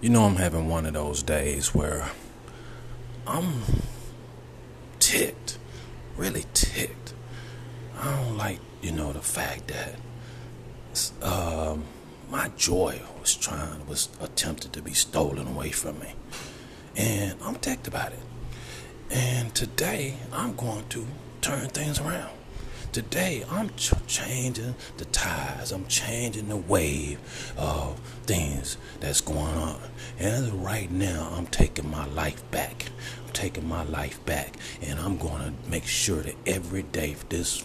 You know, I'm having one of those days where I'm ticked, really ticked. I don't like, you know, the fact that um, my joy was trying, was attempted to be stolen away from me. And I'm ticked about it. And today, I'm going to turn things around. Today, I'm ch- changing the tides. I'm changing the wave of things that's going on. And right now, I'm taking my life back. I'm taking my life back. And I'm going to make sure that every day this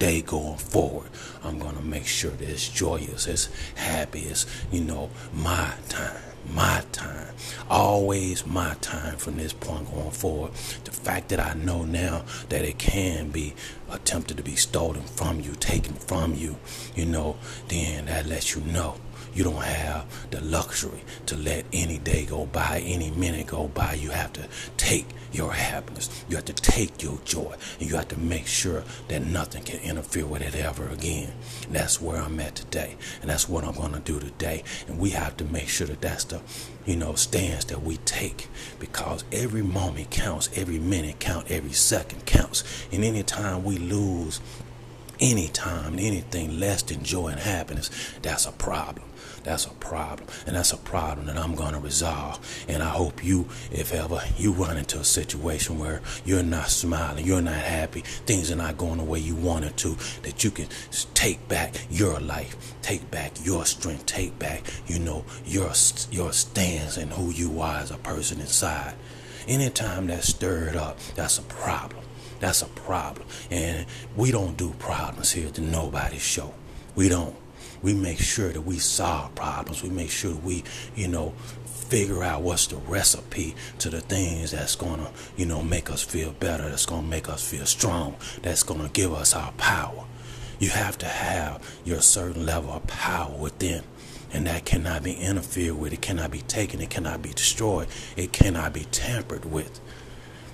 day going forward, I'm going to make sure that it's joyous, it's happy, it's, you know, my time my time. Always my time from this point going forward. The fact that I know now that it can be attempted to be stolen from you, taken from you, you know, then that lets you know you don't have the luxury to let any day go by, any minute go by. You have to take your happiness. You have to take your joy. And you have to make sure that nothing can interfere with it ever again. And that's where I'm at today. And that's what I'm going to do today. And we have to make sure that that's the, you know, stance that we take. Because every moment counts, every minute counts, every second counts. And anytime we lose any time, anything less than joy and happiness, that's a problem. That's a problem. And that's a problem that I'm going to resolve. And I hope you, if ever you run into a situation where you're not smiling, you're not happy, things are not going the way you wanted to, that you can take back your life, take back your strength, take back, you know, your, your stance and who you are as a person inside. Anytime that's stirred up, that's a problem. That's a problem. And we don't do problems here to nobody's show. We don't we make sure that we solve problems. We make sure we, you know, figure out what's the recipe to the things that's gonna, you know, make us feel better, that's gonna make us feel strong, that's gonna give us our power. You have to have your certain level of power within. And that cannot be interfered with. It cannot be taken. It cannot be destroyed. It cannot be tampered with.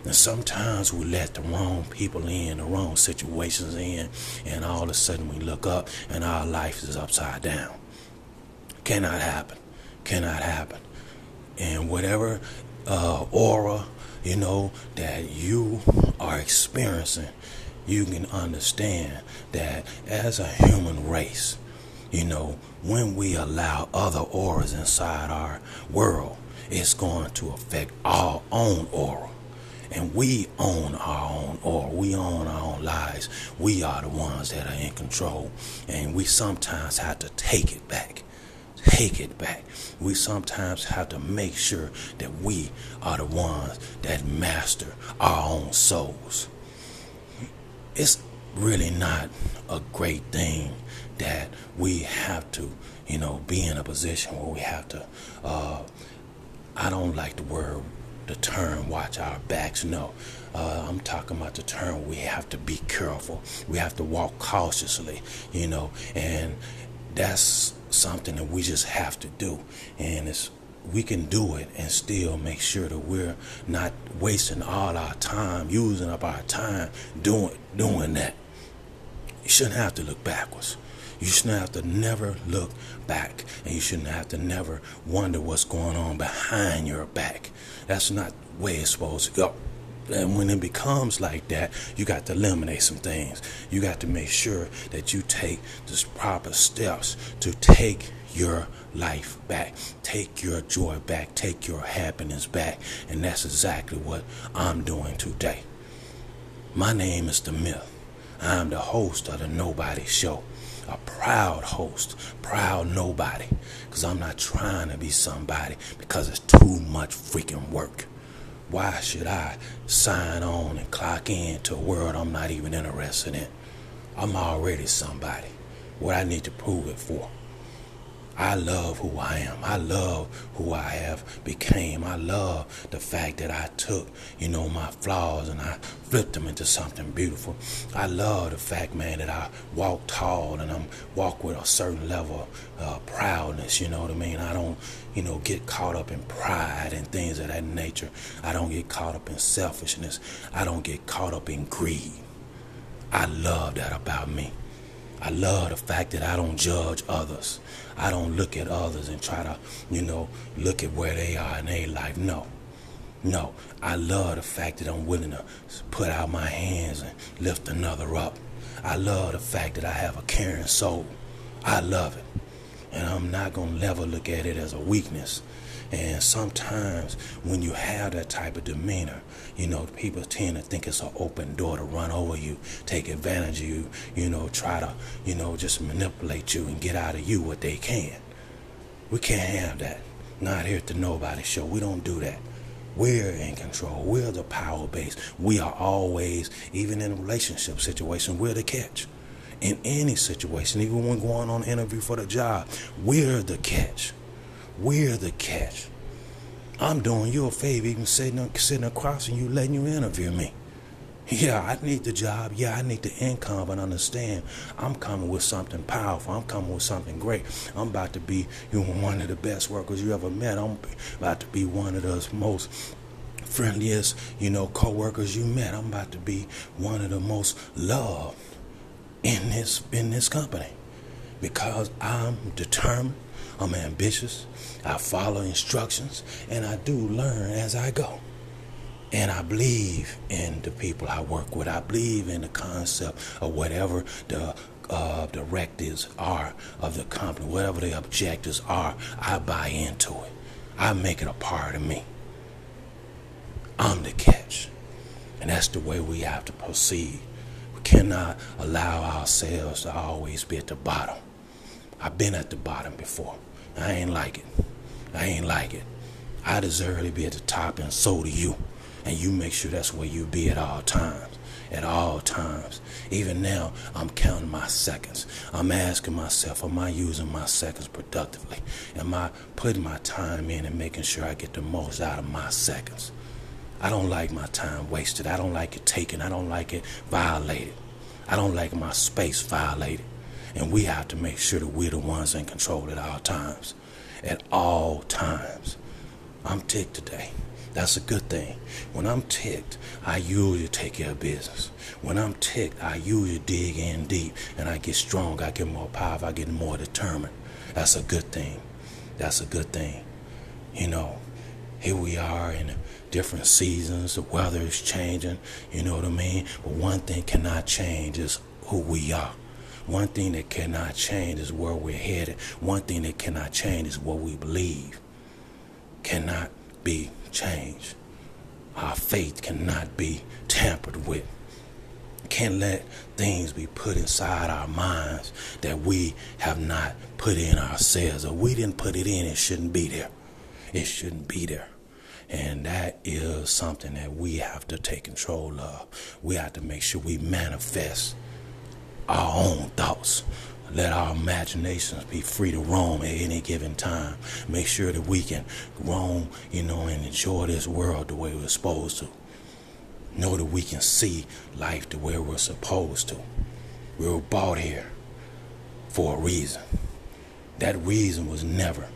And sometimes we let the wrong people in, the wrong situations in, and all of a sudden we look up and our life is upside down. Cannot happen. Cannot happen. And whatever uh, aura, you know, that you are experiencing, you can understand that as a human race, you know, when we allow other auras inside our world, it's going to affect our own aura and we own our own or we own our own lives. We are the ones that are in control, and we sometimes have to take it back. Take it back. We sometimes have to make sure that we are the ones that master our own souls. It's really not a great thing that we have to, you know, be in a position where we have to. Uh, I don't like the word the turn, watch our backs. No, uh, I'm talking about the turn. we have to be careful. We have to walk cautiously, you know, and that's something that we just have to do. And it's we can do it and still make sure that we're not wasting all our time, using up our time doing doing that. You shouldn't have to look backwards. You shouldn't have to never look back, and you shouldn't have to never wonder what's going on behind your back. That's not the way it's supposed to go. And when it becomes like that, you got to eliminate some things. You got to make sure that you take the proper steps to take your life back, take your joy back, take your happiness back. And that's exactly what I'm doing today. My name is The Myth. I'm the host of the Nobody Show a proud host, proud nobody, because I'm not trying to be somebody because it's too much freaking work. Why should I sign on and clock in to a world I'm not even interested in? I'm already somebody. What I need to prove it for? I love who I am. I love who I have became. I love the fact that I took, you know, my flaws and I flipped them into something beautiful. I love the fact, man, that I walk tall and I'm walk with a certain level of uh, proudness. You know what I mean? I don't, you know, get caught up in pride and things of that nature. I don't get caught up in selfishness. I don't get caught up in greed. I love that about me. I love the fact that I don't judge others. I don't look at others and try to, you know, look at where they are in their life. No. No. I love the fact that I'm willing to put out my hands and lift another up. I love the fact that I have a caring soul. I love it. And I'm not going to ever look at it as a weakness. And sometimes when you have that type of demeanor, you know, people tend to think it's an open door to run over you, take advantage of you, you know, try to, you know, just manipulate you and get out of you what they can. We can't have that. Not here the Nobody Show. We don't do that. We're in control. We're the power base. We are always, even in a relationship situation, we're the catch. In any situation, even when going on interview for the job, we're the catch. We're the catch. I'm doing you a favor, even sitting, sitting across and you letting you interview me. Yeah, I need the job. Yeah, I need the income, but understand, I'm coming with something powerful. I'm coming with something great. I'm about to be you know, one of the best workers you ever met. I'm about to be one of the most friendliest, you know, co-workers you met. I'm about to be one of the most loved in this in this company because I'm determined. I'm ambitious. I follow instructions, and I do learn as I go. And I believe in the people I work with. I believe in the concept of whatever the uh, directives are of the company, whatever the objectives are, I buy into it. I make it a part of me. I'm the catch. And that's the way we have to proceed. We cannot allow ourselves to always be at the bottom. I've been at the bottom before. I ain't like it. I ain't like it. I deserve to be at the top, and so do you. And you make sure that's where you be at all times. At all times. Even now, I'm counting my seconds. I'm asking myself, am I using my seconds productively? Am I putting my time in and making sure I get the most out of my seconds? I don't like my time wasted. I don't like it taken. I don't like it violated. I don't like my space violated. And we have to make sure that we're the ones in control at all times. At all times. I'm ticked today. That's a good thing. When I'm ticked, I usually take care of business. When I'm ticked, I usually dig in deep and I get strong. I get more powerful. I get more determined. That's a good thing. That's a good thing. You know, here we are in different seasons. The weather is changing. You know what I mean? But one thing cannot change is who we are. One thing that cannot change is where we're headed. One thing that cannot change is what we believe. Cannot be changed. Our faith cannot be tampered with. Can't let things be put inside our minds that we have not put in ourselves or we didn't put it in. It shouldn't be there. It shouldn't be there. And that is something that we have to take control of. We have to make sure we manifest our own thoughts. Let our imaginations be free to roam at any given time. Make sure that we can roam, you know, and enjoy this world the way we're supposed to. Know that we can see life the way we're supposed to. We were bought here for a reason. That reason was never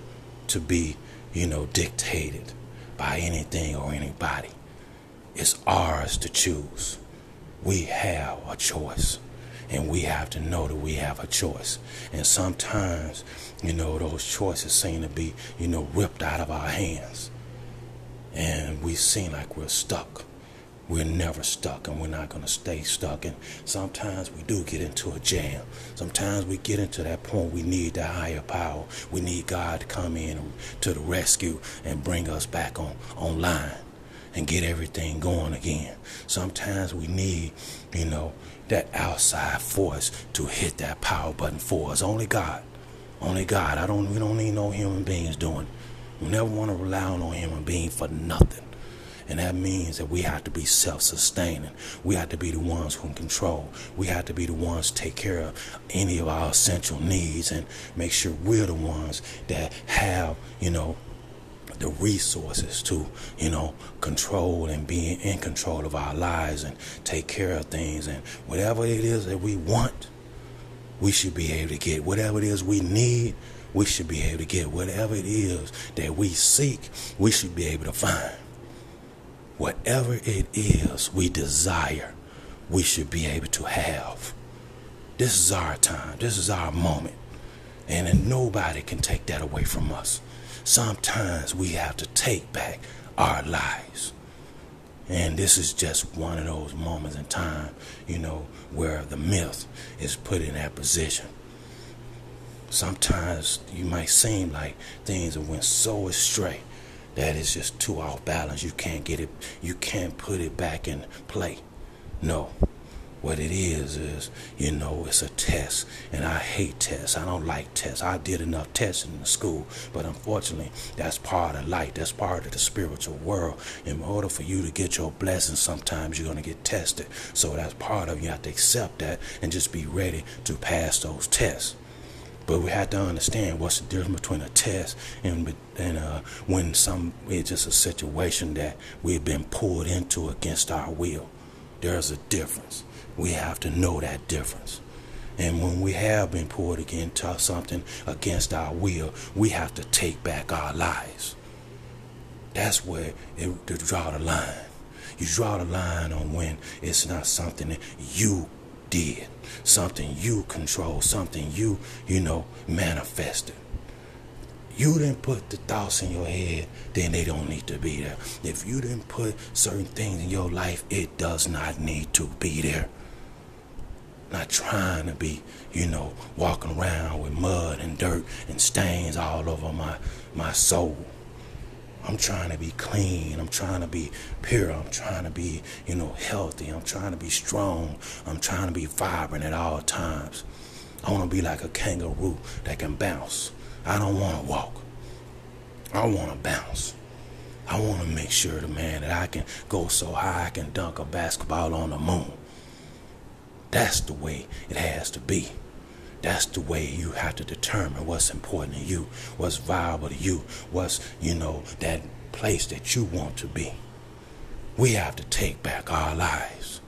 to be, you know, dictated by anything or anybody. It's ours to choose. We have a choice. And we have to know that we have a choice. And sometimes, you know, those choices seem to be, you know, ripped out of our hands. And we seem like we're stuck. We're never stuck and we're not going to stay stuck. And sometimes we do get into a jam. Sometimes we get into that point we need the higher power. We need God to come in to the rescue and bring us back on online and get everything going again. Sometimes we need, you know, that outside force to hit that power button for us. Only God. Only God. I don't we don't need no human beings doing. We never want to rely on no human being for nothing. And that means that we have to be self sustaining. We have to be the ones who control. We have to be the ones to take care of any of our essential needs and make sure we're the ones that have, you know, the resources to, you know, control and be in control of our lives and take care of things. And whatever it is that we want, we should be able to get. Whatever it is we need, we should be able to get. Whatever it is that we seek, we should be able to find. Whatever it is we desire, we should be able to have. This is our time. This is our moment. And nobody can take that away from us. Sometimes we have to take back our lives. And this is just one of those moments in time, you know, where the myth is put in that position. Sometimes you might seem like things have went so astray that it's just too off balance. You can't get it, you can't put it back in play. No. What it is is, you know, it's a test, and I hate tests. I don't like tests. I did enough testing in school, but unfortunately, that's part of life. That's part of the spiritual world. In order for you to get your blessing, sometimes you're to get tested. So that's part of you have to accept that and just be ready to pass those tests. But we have to understand what's the difference between a test and and uh, when some it's just a situation that we've been pulled into against our will. There's a difference. We have to know that difference. And when we have been pulled into something against our will, we have to take back our lives. That's where it, to draw the line. You draw the line on when it's not something that you did, something you control, something you, you know, manifested. You didn't put the thoughts in your head, then they don't need to be there. If you didn't put certain things in your life, it does not need to be there. I'm not trying to be, you know, walking around with mud and dirt and stains all over my, my soul. I'm trying to be clean. I'm trying to be pure. I'm trying to be, you know, healthy. I'm trying to be strong. I'm trying to be vibrant at all times. I want to be like a kangaroo that can bounce. I don't want to walk. I want to bounce. I want to make sure, the man, that I can go so high I can dunk a basketball on the moon. That's the way it has to be. That's the way you have to determine what's important to you, what's viable to you, what's, you know, that place that you want to be. We have to take back our lives.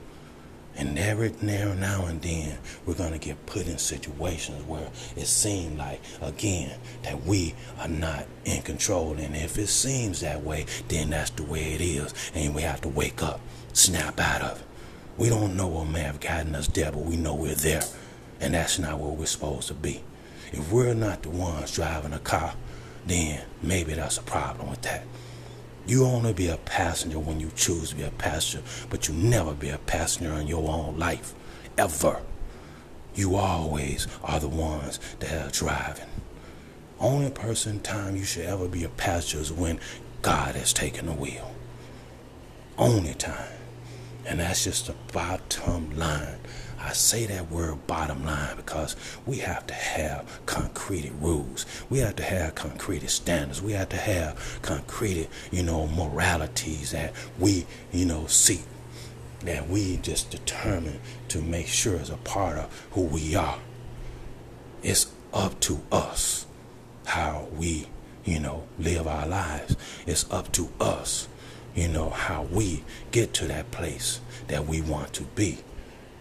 And every now and then, we're going to get put in situations where it seems like, again, that we are not in control. And if it seems that way, then that's the way it is. And we have to wake up, snap out of it. We don't know what may have gotten us there, but we know we're there. And that's not where we're supposed to be. If we're not the ones driving a car, then maybe that's a problem with that. You only be a passenger when you choose to be a passenger, but you never be a passenger in your own life, ever. You always are the ones that are driving. Only person time you should ever be a passenger is when God has taken the wheel. Only time. And that's just the bottom line. I say that word bottom line because we have to have concrete rules. We have to have concrete standards. We have to have concrete, you know, moralities that we, you know, seek. That we just determine to make sure is a part of who we are. It's up to us how we, you know, live our lives. It's up to us you know, how we get to that place that we want to be.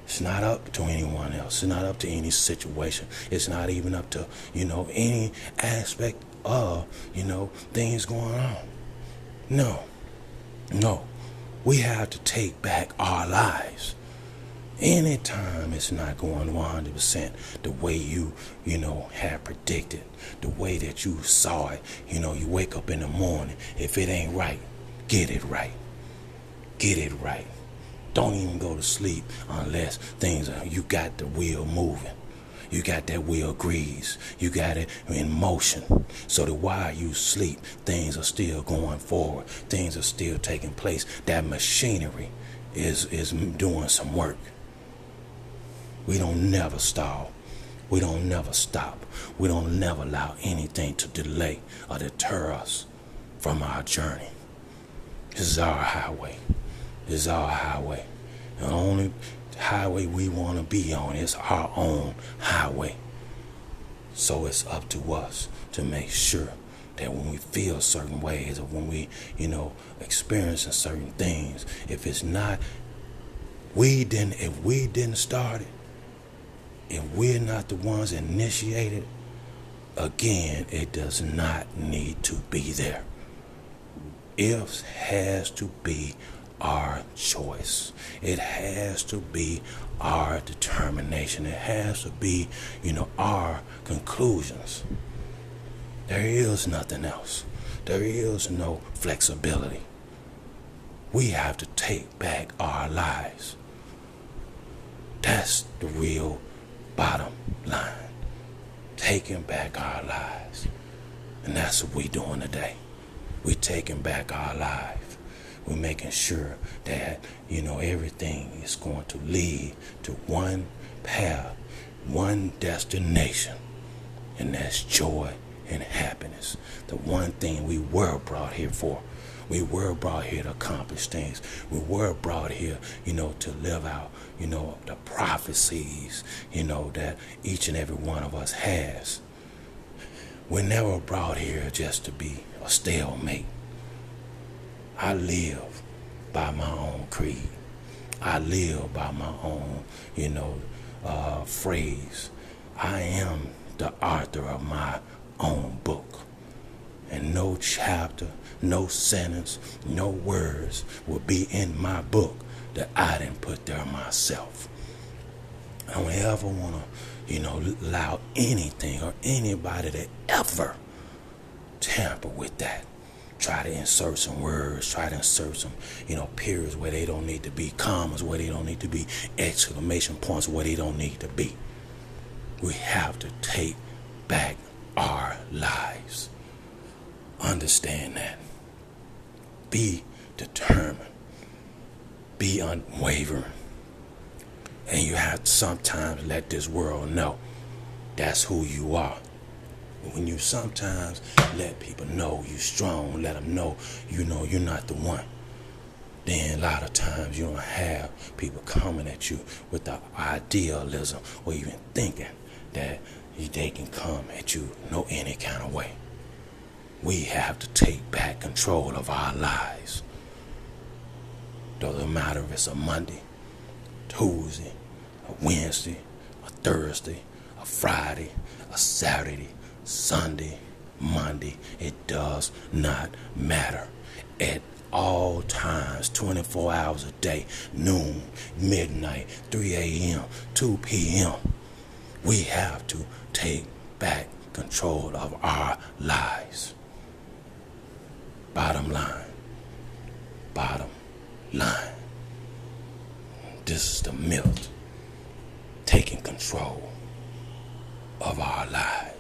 It's not up to anyone else. It's not up to any situation. It's not even up to, you know, any aspect of, you know, things going on. No. No. We have to take back our lives. Anytime it's not going 100% the way you, you know, had predicted, the way that you saw it, you know, you wake up in the morning, if it ain't right, Get it right. Get it right. Don't even go to sleep unless things are, you got the wheel moving. You got that wheel greased. You got it in motion. So that while you sleep, things are still going forward. Things are still taking place. That machinery is, is doing some work. We don't never stall. We don't never stop. We don't never allow anything to delay or deter us from our journey. This is our highway. This is our highway. The only highway we want to be on is our own highway. So it's up to us to make sure that when we feel certain ways or when we, you know, experiencing certain things, if it's not, we didn't, if we didn't start it, if we're not the ones initiated, again, it does not need to be there ifs has to be our choice. It has to be our determination. It has to be, you know, our conclusions. There is nothing else. There is no flexibility. We have to take back our lives. That's the real bottom line. Taking back our lives. And that's what we're doing today. We're taking back our life. We're making sure that, you know, everything is going to lead to one path, one destination, and that's joy and happiness. The one thing we were brought here for. We were brought here to accomplish things. We were brought here, you know, to live out, you know, the prophecies, you know, that each and every one of us has. We're never brought here just to be a stalemate. I live by my own creed. I live by my own, you know, uh, phrase. I am the author of my own book. And no chapter, no sentence, no words will be in my book that I didn't put there myself. I don't ever want to, you know, allow anything or anybody to ever tamper with that. Try to insert some words, try to insert some, you know, periods where they don't need to be, commas where they don't need to be, exclamation points where they don't need to be. We have to take back our lives. Understand that. Be determined. Be unwavering. And you have to sometimes let this world know that's who you are. When you sometimes let people know you're strong, let them know you know you're not the one. Then a lot of times you don't have people coming at you with the idealism or even thinking that they can come at you no any kind of way. We have to take back control of our lives. Doesn't matter if it's a Monday, Tuesday, a Wednesday, a Thursday, a Friday, a Saturday, Sunday, Monday. It does not matter. At all times, 24 hours a day, noon, midnight, 3 a.m., 2 p.m. We have to take back control of our lives. Bottom line. Bottom line. This is the myth taking control of our lives.